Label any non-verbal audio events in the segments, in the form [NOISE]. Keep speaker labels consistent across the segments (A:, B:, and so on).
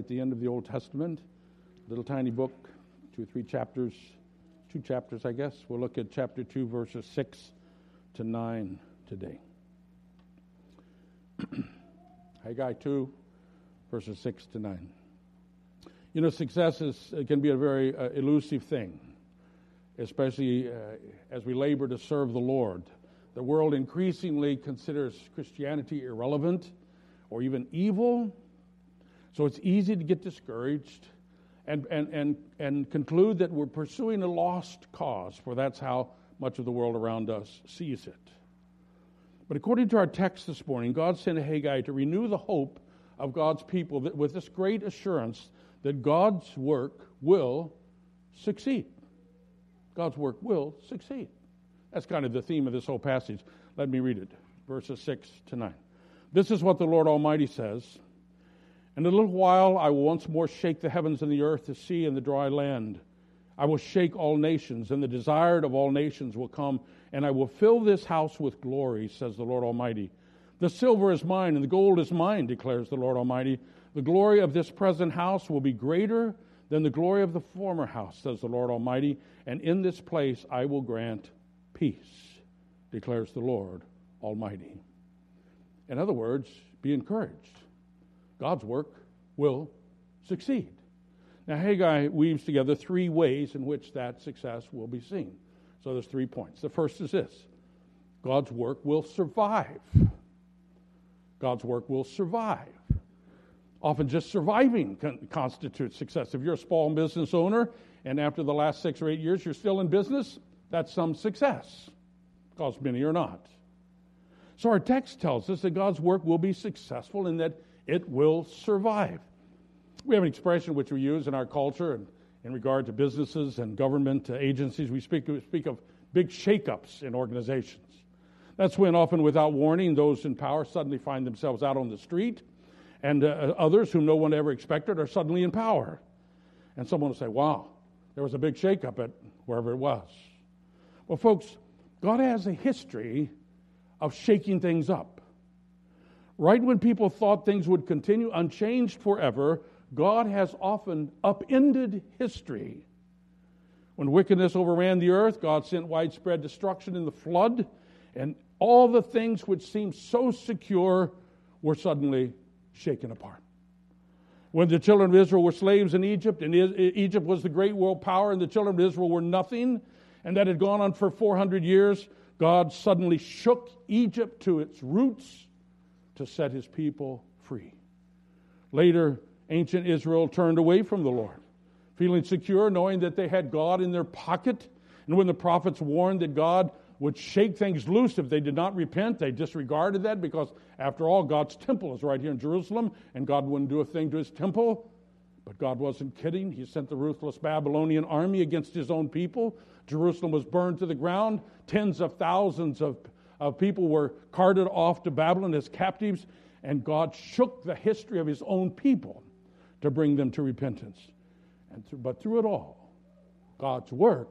A: at the end of the Old Testament, little tiny book, two or three chapters, two chapters, I guess. We'll look at chapter 2, verses 6 to 9 today. [CLEARS THROAT] Haggai 2, verses 6 to 9. You know, success is, can be a very uh, elusive thing, especially uh, as we labor to serve the Lord. The world increasingly considers Christianity irrelevant or even evil, so it's easy to get discouraged and, and, and, and conclude that we're pursuing a lost cause, for that's how much of the world around us sees it. But according to our text this morning, God sent Haggai to renew the hope of God's people with this great assurance that God's work will succeed. God's work will succeed. That's kind of the theme of this whole passage. Let me read it, verses 6 to 9. This is what the Lord Almighty says In a little while I will once more shake the heavens and the earth, the sea and the dry land. I will shake all nations, and the desired of all nations will come, and I will fill this house with glory, says the Lord Almighty. The silver is mine, and the gold is mine, declares the Lord Almighty. The glory of this present house will be greater than the glory of the former house, says the Lord Almighty, and in this place I will grant peace, declares the Lord Almighty. In other words, be encouraged. God's work will succeed. Now, Haggai weaves together three ways in which that success will be seen. So there's three points. The first is this God's work will survive. God's work will survive. Often just surviving con- constitutes success. If you're a small business owner and after the last six or eight years you're still in business, that's some success, because many are not. So our text tells us that God's work will be successful and that it will survive. We have an expression which we use in our culture and in regard to businesses and government agencies. We speak, we speak of big shakeups in organizations. That's when, often without warning, those in power suddenly find themselves out on the street, and uh, others whom no one ever expected are suddenly in power. And someone will say, Wow, there was a big shakeup at wherever it was. Well, folks, God has a history of shaking things up. Right when people thought things would continue unchanged forever, God has often upended history. When wickedness overran the earth, God sent widespread destruction in the flood, and all the things which seemed so secure were suddenly shaken apart. When the children of Israel were slaves in Egypt, and Egypt was the great world power, and the children of Israel were nothing, and that had gone on for 400 years, God suddenly shook Egypt to its roots to set his people free. Later, ancient Israel turned away from the Lord, feeling secure, knowing that they had God in their pocket. And when the prophets warned that God would shake things loose if they did not repent. They disregarded that because, after all, God's temple is right here in Jerusalem, and God wouldn't do a thing to his temple. But God wasn't kidding. He sent the ruthless Babylonian army against his own people. Jerusalem was burned to the ground. Tens of thousands of, of people were carted off to Babylon as captives, and God shook the history of his own people to bring them to repentance. And th- but through it all, God's work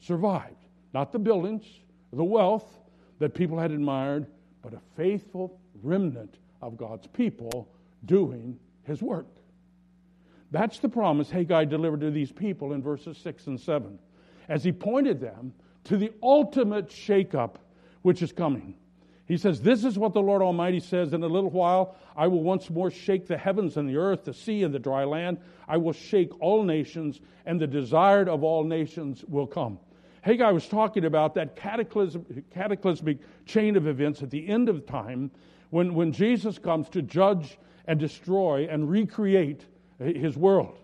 A: survived. Not the buildings, the wealth that people had admired, but a faithful remnant of God's people doing his work. That's the promise Haggai delivered to these people in verses 6 and 7 as he pointed them to the ultimate shakeup which is coming. He says, This is what the Lord Almighty says In a little while, I will once more shake the heavens and the earth, the sea and the dry land. I will shake all nations, and the desired of all nations will come. Haggai was talking about that cataclysmic chain of events at the end of time when, when Jesus comes to judge and destroy and recreate his world.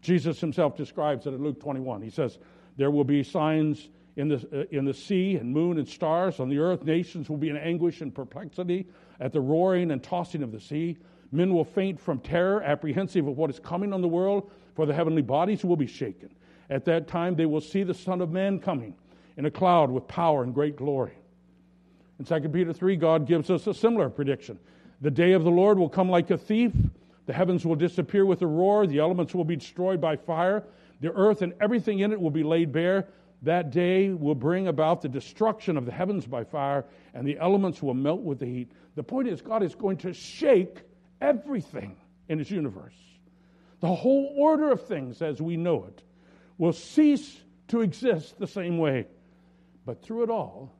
A: Jesus himself describes it in Luke 21. He says, There will be signs in the, uh, in the sea and moon and stars. On the earth, nations will be in anguish and perplexity at the roaring and tossing of the sea. Men will faint from terror, apprehensive of what is coming on the world, for the heavenly bodies will be shaken. At that time, they will see the Son of Man coming in a cloud with power and great glory. In 2 Peter 3, God gives us a similar prediction. The day of the Lord will come like a thief. The heavens will disappear with a roar. The elements will be destroyed by fire. The earth and everything in it will be laid bare. That day will bring about the destruction of the heavens by fire, and the elements will melt with the heat. The point is, God is going to shake everything in His universe. The whole order of things as we know it will cease to exist the same way. But through it all,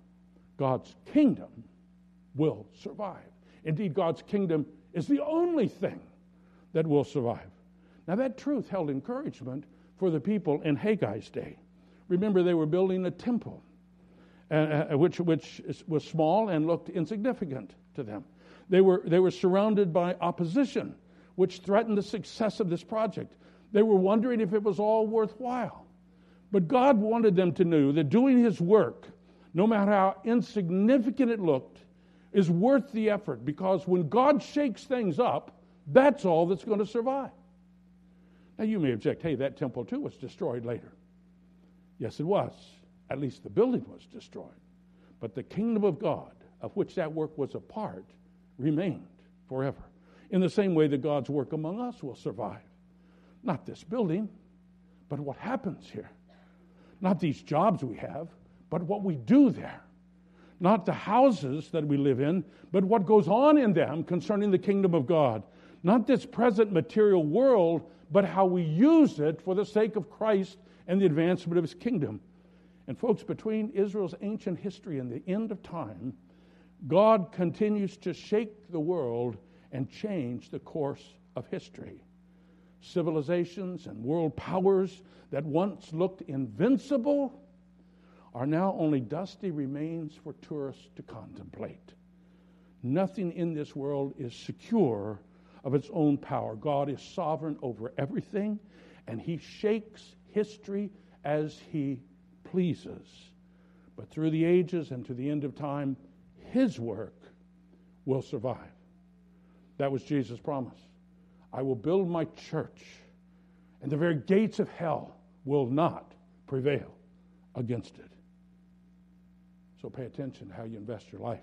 A: God's kingdom will survive. Indeed, God's kingdom is the only thing that will survive. Now, that truth held encouragement for the people in Haggai's day. Remember, they were building a temple, uh, uh which, which was small and looked insignificant to them. They were, they were surrounded by opposition, which threatened the success of this project. They were wondering if it was all worthwhile. But God wanted them to know that doing His work, no matter how insignificant it looked, is worth the effort because when God shakes things up, that's all that's going to survive. Now, you may object, hey, that temple too was destroyed later. Yes, it was. At least the building was destroyed. But the kingdom of God, of which that work was a part, remained forever. In the same way that God's work among us will survive. Not this building, but what happens here. Not these jobs we have, but what we do there. Not the houses that we live in, but what goes on in them concerning the kingdom of God. Not this present material world, but how we use it for the sake of Christ and the advancement of his kingdom. And, folks, between Israel's ancient history and the end of time, God continues to shake the world and change the course of history. Civilizations and world powers that once looked invincible are now only dusty remains for tourists to contemplate. Nothing in this world is secure of its own power. God is sovereign over everything, and He shakes history as He pleases. But through the ages and to the end of time, His work will survive. That was Jesus' promise. I will build my church, and the very gates of hell will not prevail against it. So pay attention to how you invest your life.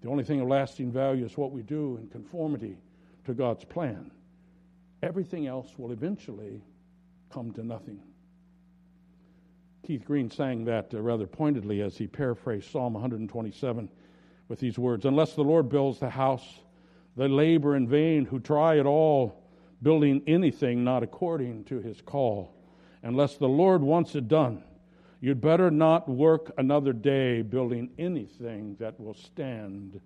A: The only thing of lasting value is what we do in conformity to God's plan, everything else will eventually come to nothing. Keith Green sang that uh, rather pointedly as he paraphrased Psalm 127 with these words Unless the Lord builds the house, they labor in vain who try at all, building anything not according to his call. Unless the Lord wants it done, you'd better not work another day building anything that will stand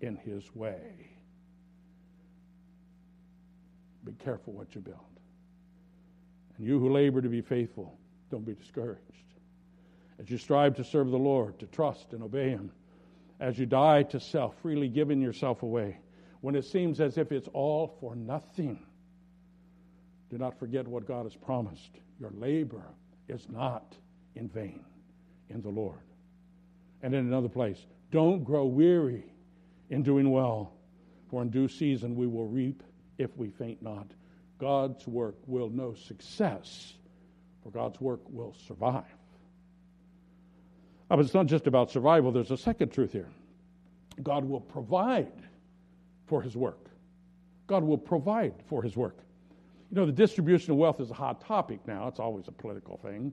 A: in his way. Be careful what you build. And you who labor to be faithful, don't be discouraged. As you strive to serve the Lord, to trust and obey Him, as you die to self, freely giving yourself away, when it seems as if it's all for nothing, do not forget what God has promised. Your labor is not in vain in the Lord. And in another place, don't grow weary in doing well, for in due season we will reap if we faint not. God's work will know success, for God's work will survive. Oh, but it's not just about survival, there's a second truth here. God will provide for his work. God will provide for his work. You know, the distribution of wealth is a hot topic now. It's always a political thing.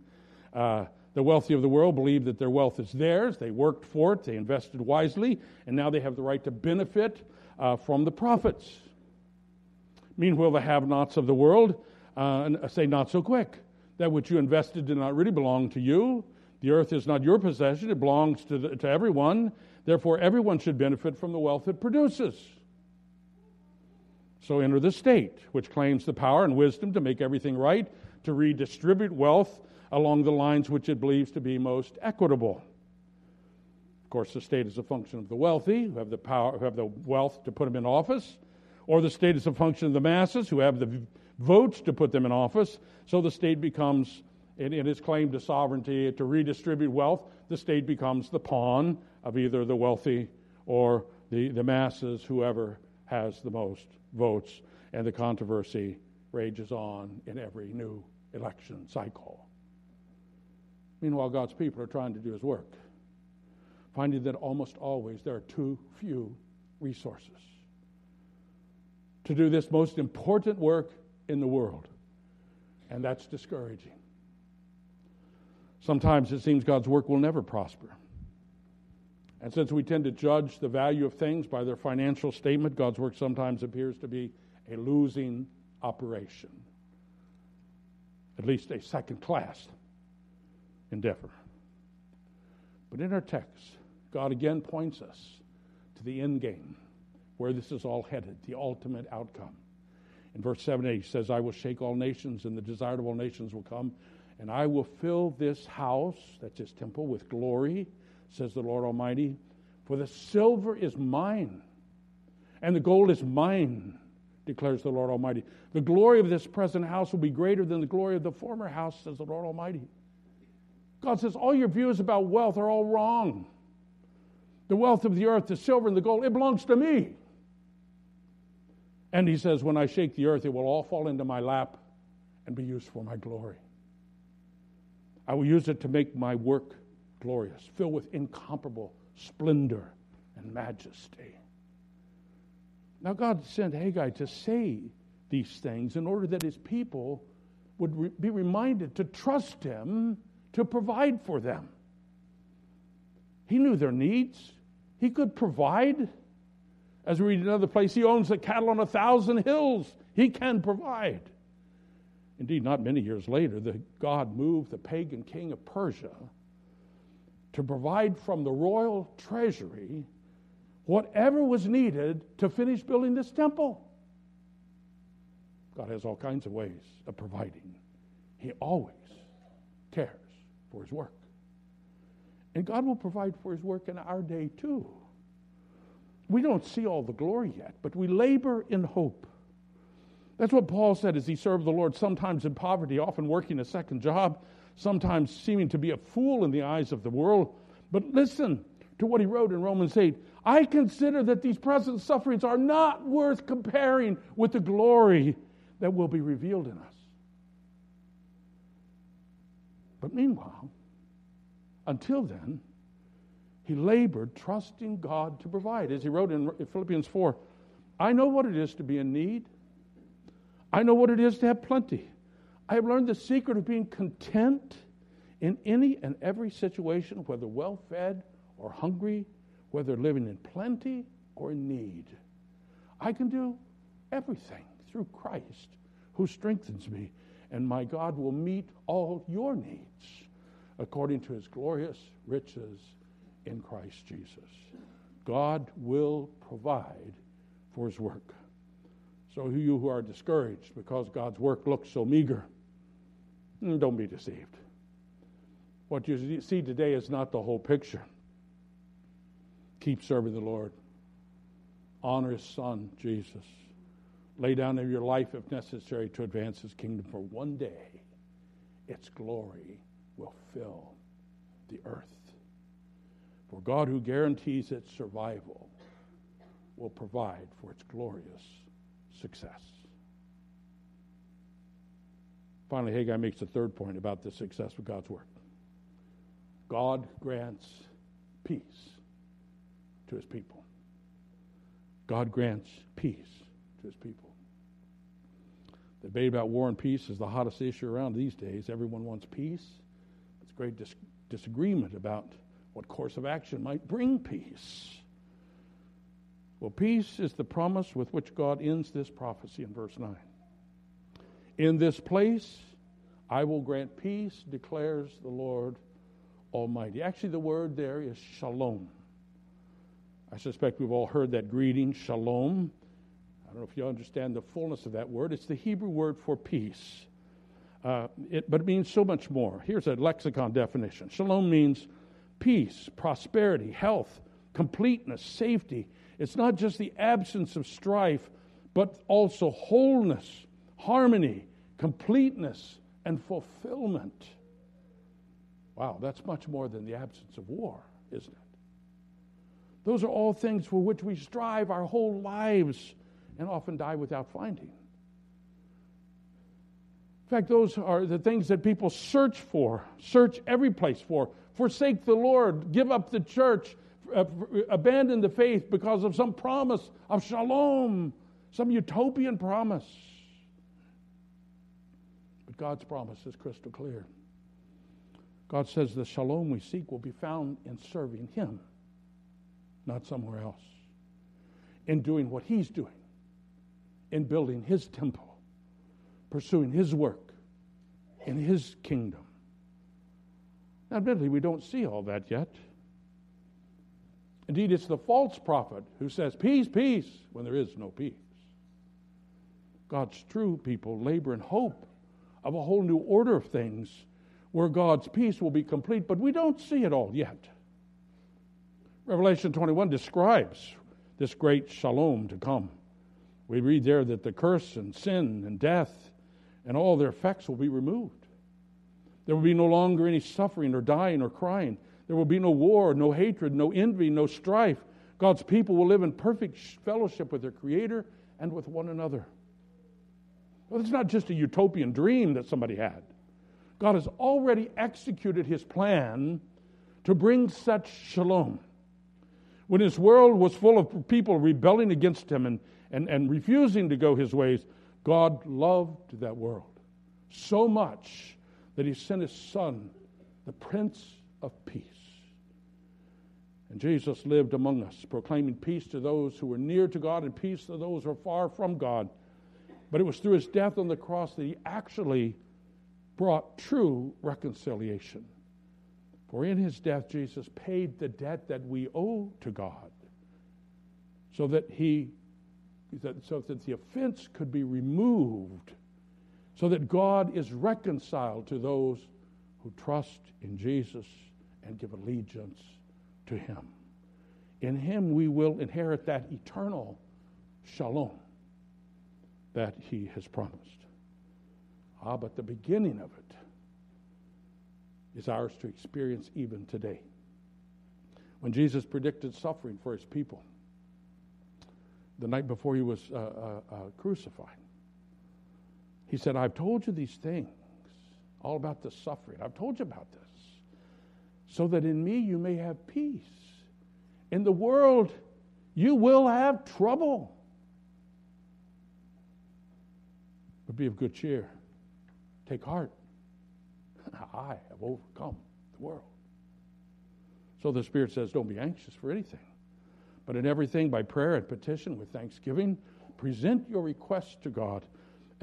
A: Uh, the wealthy of the world believe that their wealth is theirs. They worked for it, they invested wisely, and now they have the right to benefit uh, from the profits. Meanwhile, the have nots of the world uh, say, Not so quick. That which you invested did not really belong to you. The earth is not your possession, it belongs to, the, to everyone. Therefore, everyone should benefit from the wealth it produces. So enter the state, which claims the power and wisdom to make everything right, to redistribute wealth along the lines which it believes to be most equitable. Of course, the state is a function of the wealthy, who have the power, who have the wealth to put them in office or the state is a function of the masses who have the votes to put them in office. So the state becomes, in, in its claim to sovereignty, to redistribute wealth, the state becomes the pawn of either the wealthy or the, the masses, whoever has the most votes. And the controversy rages on in every new election cycle. Meanwhile, God's people are trying to do his work, finding that almost always there are too few resources to do this most important work in the world. And that's discouraging. Sometimes it seems God's work will never prosper. And since we tend to judge the value of things by their financial statement, God's work sometimes appears to be a losing operation, at least a second class endeavor. But in our text, God again points us to the end game, where this is all headed, the ultimate outcome. In verse 7 8, he says, I will shake all nations, and the desired of all nations will come, and I will fill this house, that's his temple, with glory, says the Lord Almighty. For the silver is mine, and the gold is mine, declares the Lord Almighty. The glory of this present house will be greater than the glory of the former house, says the Lord Almighty. God says, All your views about wealth are all wrong. The wealth of the earth, the silver and the gold, it belongs to me. And he says, When I shake the earth, it will all fall into my lap and be used for my glory. I will use it to make my work glorious, filled with incomparable splendor and majesty. Now, God sent Haggai to say these things in order that his people would re- be reminded to trust him to provide for them. He knew their needs, he could provide. As we read another place, he owns the cattle on a thousand hills. He can provide. Indeed, not many years later, the God moved the pagan king of Persia to provide from the royal treasury whatever was needed to finish building this temple. God has all kinds of ways of providing. He always cares for his work. And God will provide for his work in our day too. We don't see all the glory yet, but we labor in hope. That's what Paul said as he served the Lord, sometimes in poverty, often working a second job, sometimes seeming to be a fool in the eyes of the world. But listen to what he wrote in Romans 8 I consider that these present sufferings are not worth comparing with the glory that will be revealed in us. But meanwhile, until then, he labored, trusting God to provide. As he wrote in Philippians 4 I know what it is to be in need, I know what it is to have plenty. I have learned the secret of being content in any and every situation, whether well fed or hungry, whether living in plenty or in need. I can do everything through Christ who strengthens me, and my God will meet all your needs according to his glorious riches in Christ Jesus. God will provide for his work. So, you who are discouraged because God's work looks so meager, mm, don't be deceived. What you see today is not the whole picture. Keep serving the Lord. Honor his son, Jesus. Lay down your life if necessary to advance his kingdom, for one day its glory will fill the earth. For God, who guarantees its survival, will provide for its glorious success. Finally, Haggai makes a third point about the success of God's work. God grants peace to his people. God grants peace to his people. The debate about war and peace is the hottest issue around these days. Everyone wants peace. There's great dis- disagreement about what course of action might bring peace. Well, peace is the promise with which God ends this prophecy in verse 9. In this place I will grant peace, declares the Lord Almighty. Actually, the word there is shalom. I suspect we've all heard that greeting, shalom. I don't know if you understand the fullness of that word. It's the Hebrew word for peace. Uh, it, but it means so much more. Here's a lexicon definition Shalom means peace, prosperity, health, completeness, safety. It's not just the absence of strife, but also wholeness, harmony, completeness, and fulfillment. Wow, that's much more than the absence of war, isn't it? Those are all things for which we strive our whole lives and often die without finding. In fact, those are the things that people search for, search every place for, forsake the Lord, give up the church, uh, abandon the faith because of some promise of shalom, some utopian promise. But God's promise is crystal clear. God says the shalom we seek will be found in serving Him, not somewhere else, in doing what He's doing, in building His temple, pursuing His work in His kingdom. Admittedly, we don't see all that yet. Indeed, it's the false prophet who says, Peace, peace, when there is no peace. God's true people labor in hope of a whole new order of things where God's peace will be complete, but we don't see it all yet. Revelation 21 describes this great shalom to come. We read there that the curse and sin and death and all their effects will be removed. There will be no longer any suffering or dying or crying. There will be no war, no hatred, no envy, no strife. God's people will live in perfect fellowship with their Creator and with one another. Well, it's not just a utopian dream that somebody had. God has already executed his plan to bring such shalom. When his world was full of people rebelling against him and, and, and refusing to go his ways, God loved that world so much that he sent his son, the Prince of Peace. And Jesus lived among us, proclaiming peace to those who were near to God and peace to those who are far from God. But it was through his death on the cross that he actually brought true reconciliation. For in his death, Jesus paid the debt that we owe to God so that he so that the offense could be removed, so that God is reconciled to those who trust in Jesus and give allegiance to him. In him we will inherit that eternal shalom that he has promised. Ah, but the beginning of it is ours to experience even today. When Jesus predicted suffering for his people the night before he was uh, uh, uh, crucified, he said, I've told you these things, all about the suffering. I've told you about this, so that in me you may have peace. In the world, you will have trouble. But be of good cheer. Take heart. [LAUGHS] I have overcome the world. So the Spirit says, Don't be anxious for anything, but in everything by prayer and petition with thanksgiving, present your requests to God,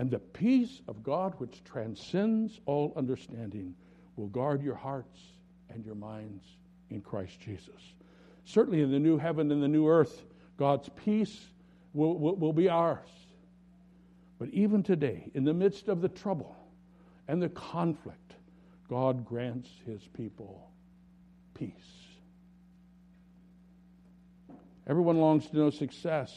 A: and the peace of God, which transcends all understanding, will guard your hearts and your minds in Christ Jesus. Certainly, in the new heaven and the new earth, God's peace will, will, will be ours. But even today, in the midst of the trouble, and the conflict, God grants his people peace. Everyone longs to know success.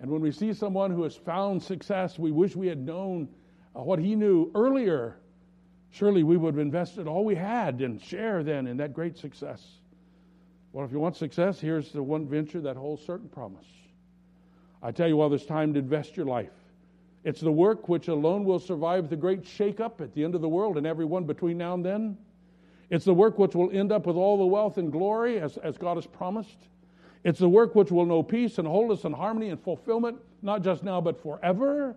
A: And when we see someone who has found success, we wish we had known uh, what he knew earlier. Surely we would have invested all we had and share then in that great success. Well, if you want success, here's the one venture that holds certain promise. I tell you, while there's time to invest your life, it's the work which alone will survive the great shakeup at the end of the world and everyone between now and then. It's the work which will end up with all the wealth and glory as, as God has promised. It's the work which will know peace and wholeness and harmony and fulfillment, not just now, but forever.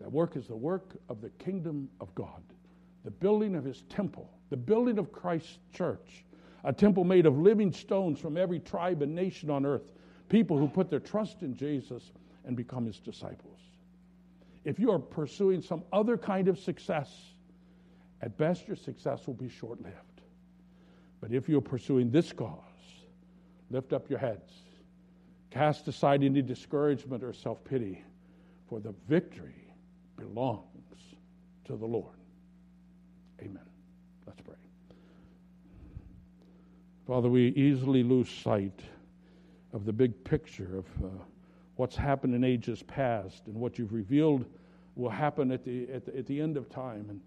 A: That work is the work of the kingdom of God, the building of his temple, the building of Christ's church, a temple made of living stones from every tribe and nation on earth, people who put their trust in Jesus and become his disciples if you are pursuing some other kind of success, at best your success will be short lived. But if you're pursuing this cause, lift up your heads, cast aside any discouragement or self pity, for the victory belongs to the Lord. Amen. Let's pray. Father, we easily lose sight of the big picture of. Uh, what's happened in ages past and what you've revealed will happen at the, at the, at the end of time. And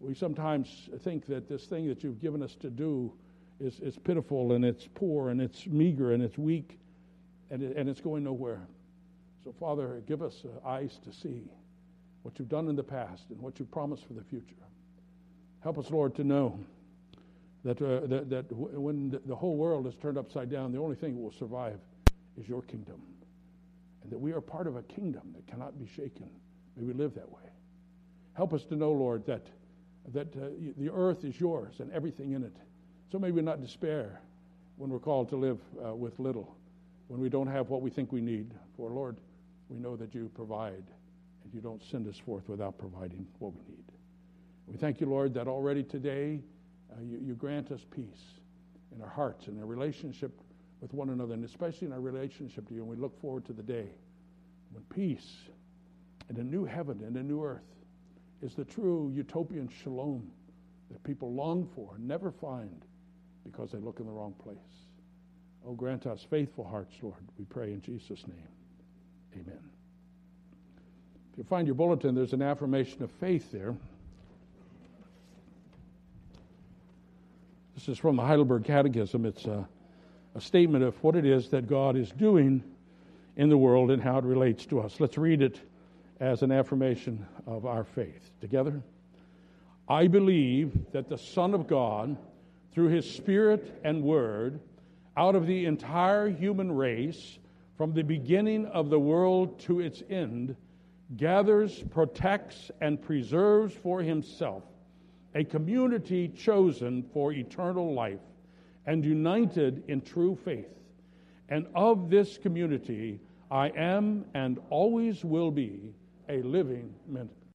A: we sometimes think that this thing that you've given us to do is, is pitiful and it's poor and it's meager and it's weak and, it, and it's going nowhere. So, Father, give us uh, eyes to see what you've done in the past and what you've promised for the future. Help us, Lord, to know that, uh, that, that when the whole world is turned upside down, the only thing that will survive is your kingdom and that we are part of a kingdom that cannot be shaken. May we live that way. Help us to know, Lord, that, that uh, the earth is yours and everything in it. So may we not despair when we're called to live uh, with little, when we don't have what we think we need. For, Lord, we know that you provide and you don't send us forth without providing what we need. We thank you, Lord, that already today uh, you, you grant us peace in our hearts and our relationship with one another, and especially in our relationship to you. And we look forward to the day when peace and a new heaven and a new earth is the true utopian shalom that people long for and never find because they look in the wrong place. Oh, grant us faithful hearts, Lord. We pray in Jesus' name. Amen. If you find your bulletin, there's an affirmation of faith there. This is from the Heidelberg Catechism. It's a, a statement of what it is that God is doing in the world and how it relates to us. Let's read it as an affirmation of our faith. Together? I believe that the Son of God, through his Spirit and Word, out of the entire human race, from the beginning of the world to its end, gathers, protects, and preserves for himself a community chosen for eternal life and united in true faith. And of this community, I am and always will be a living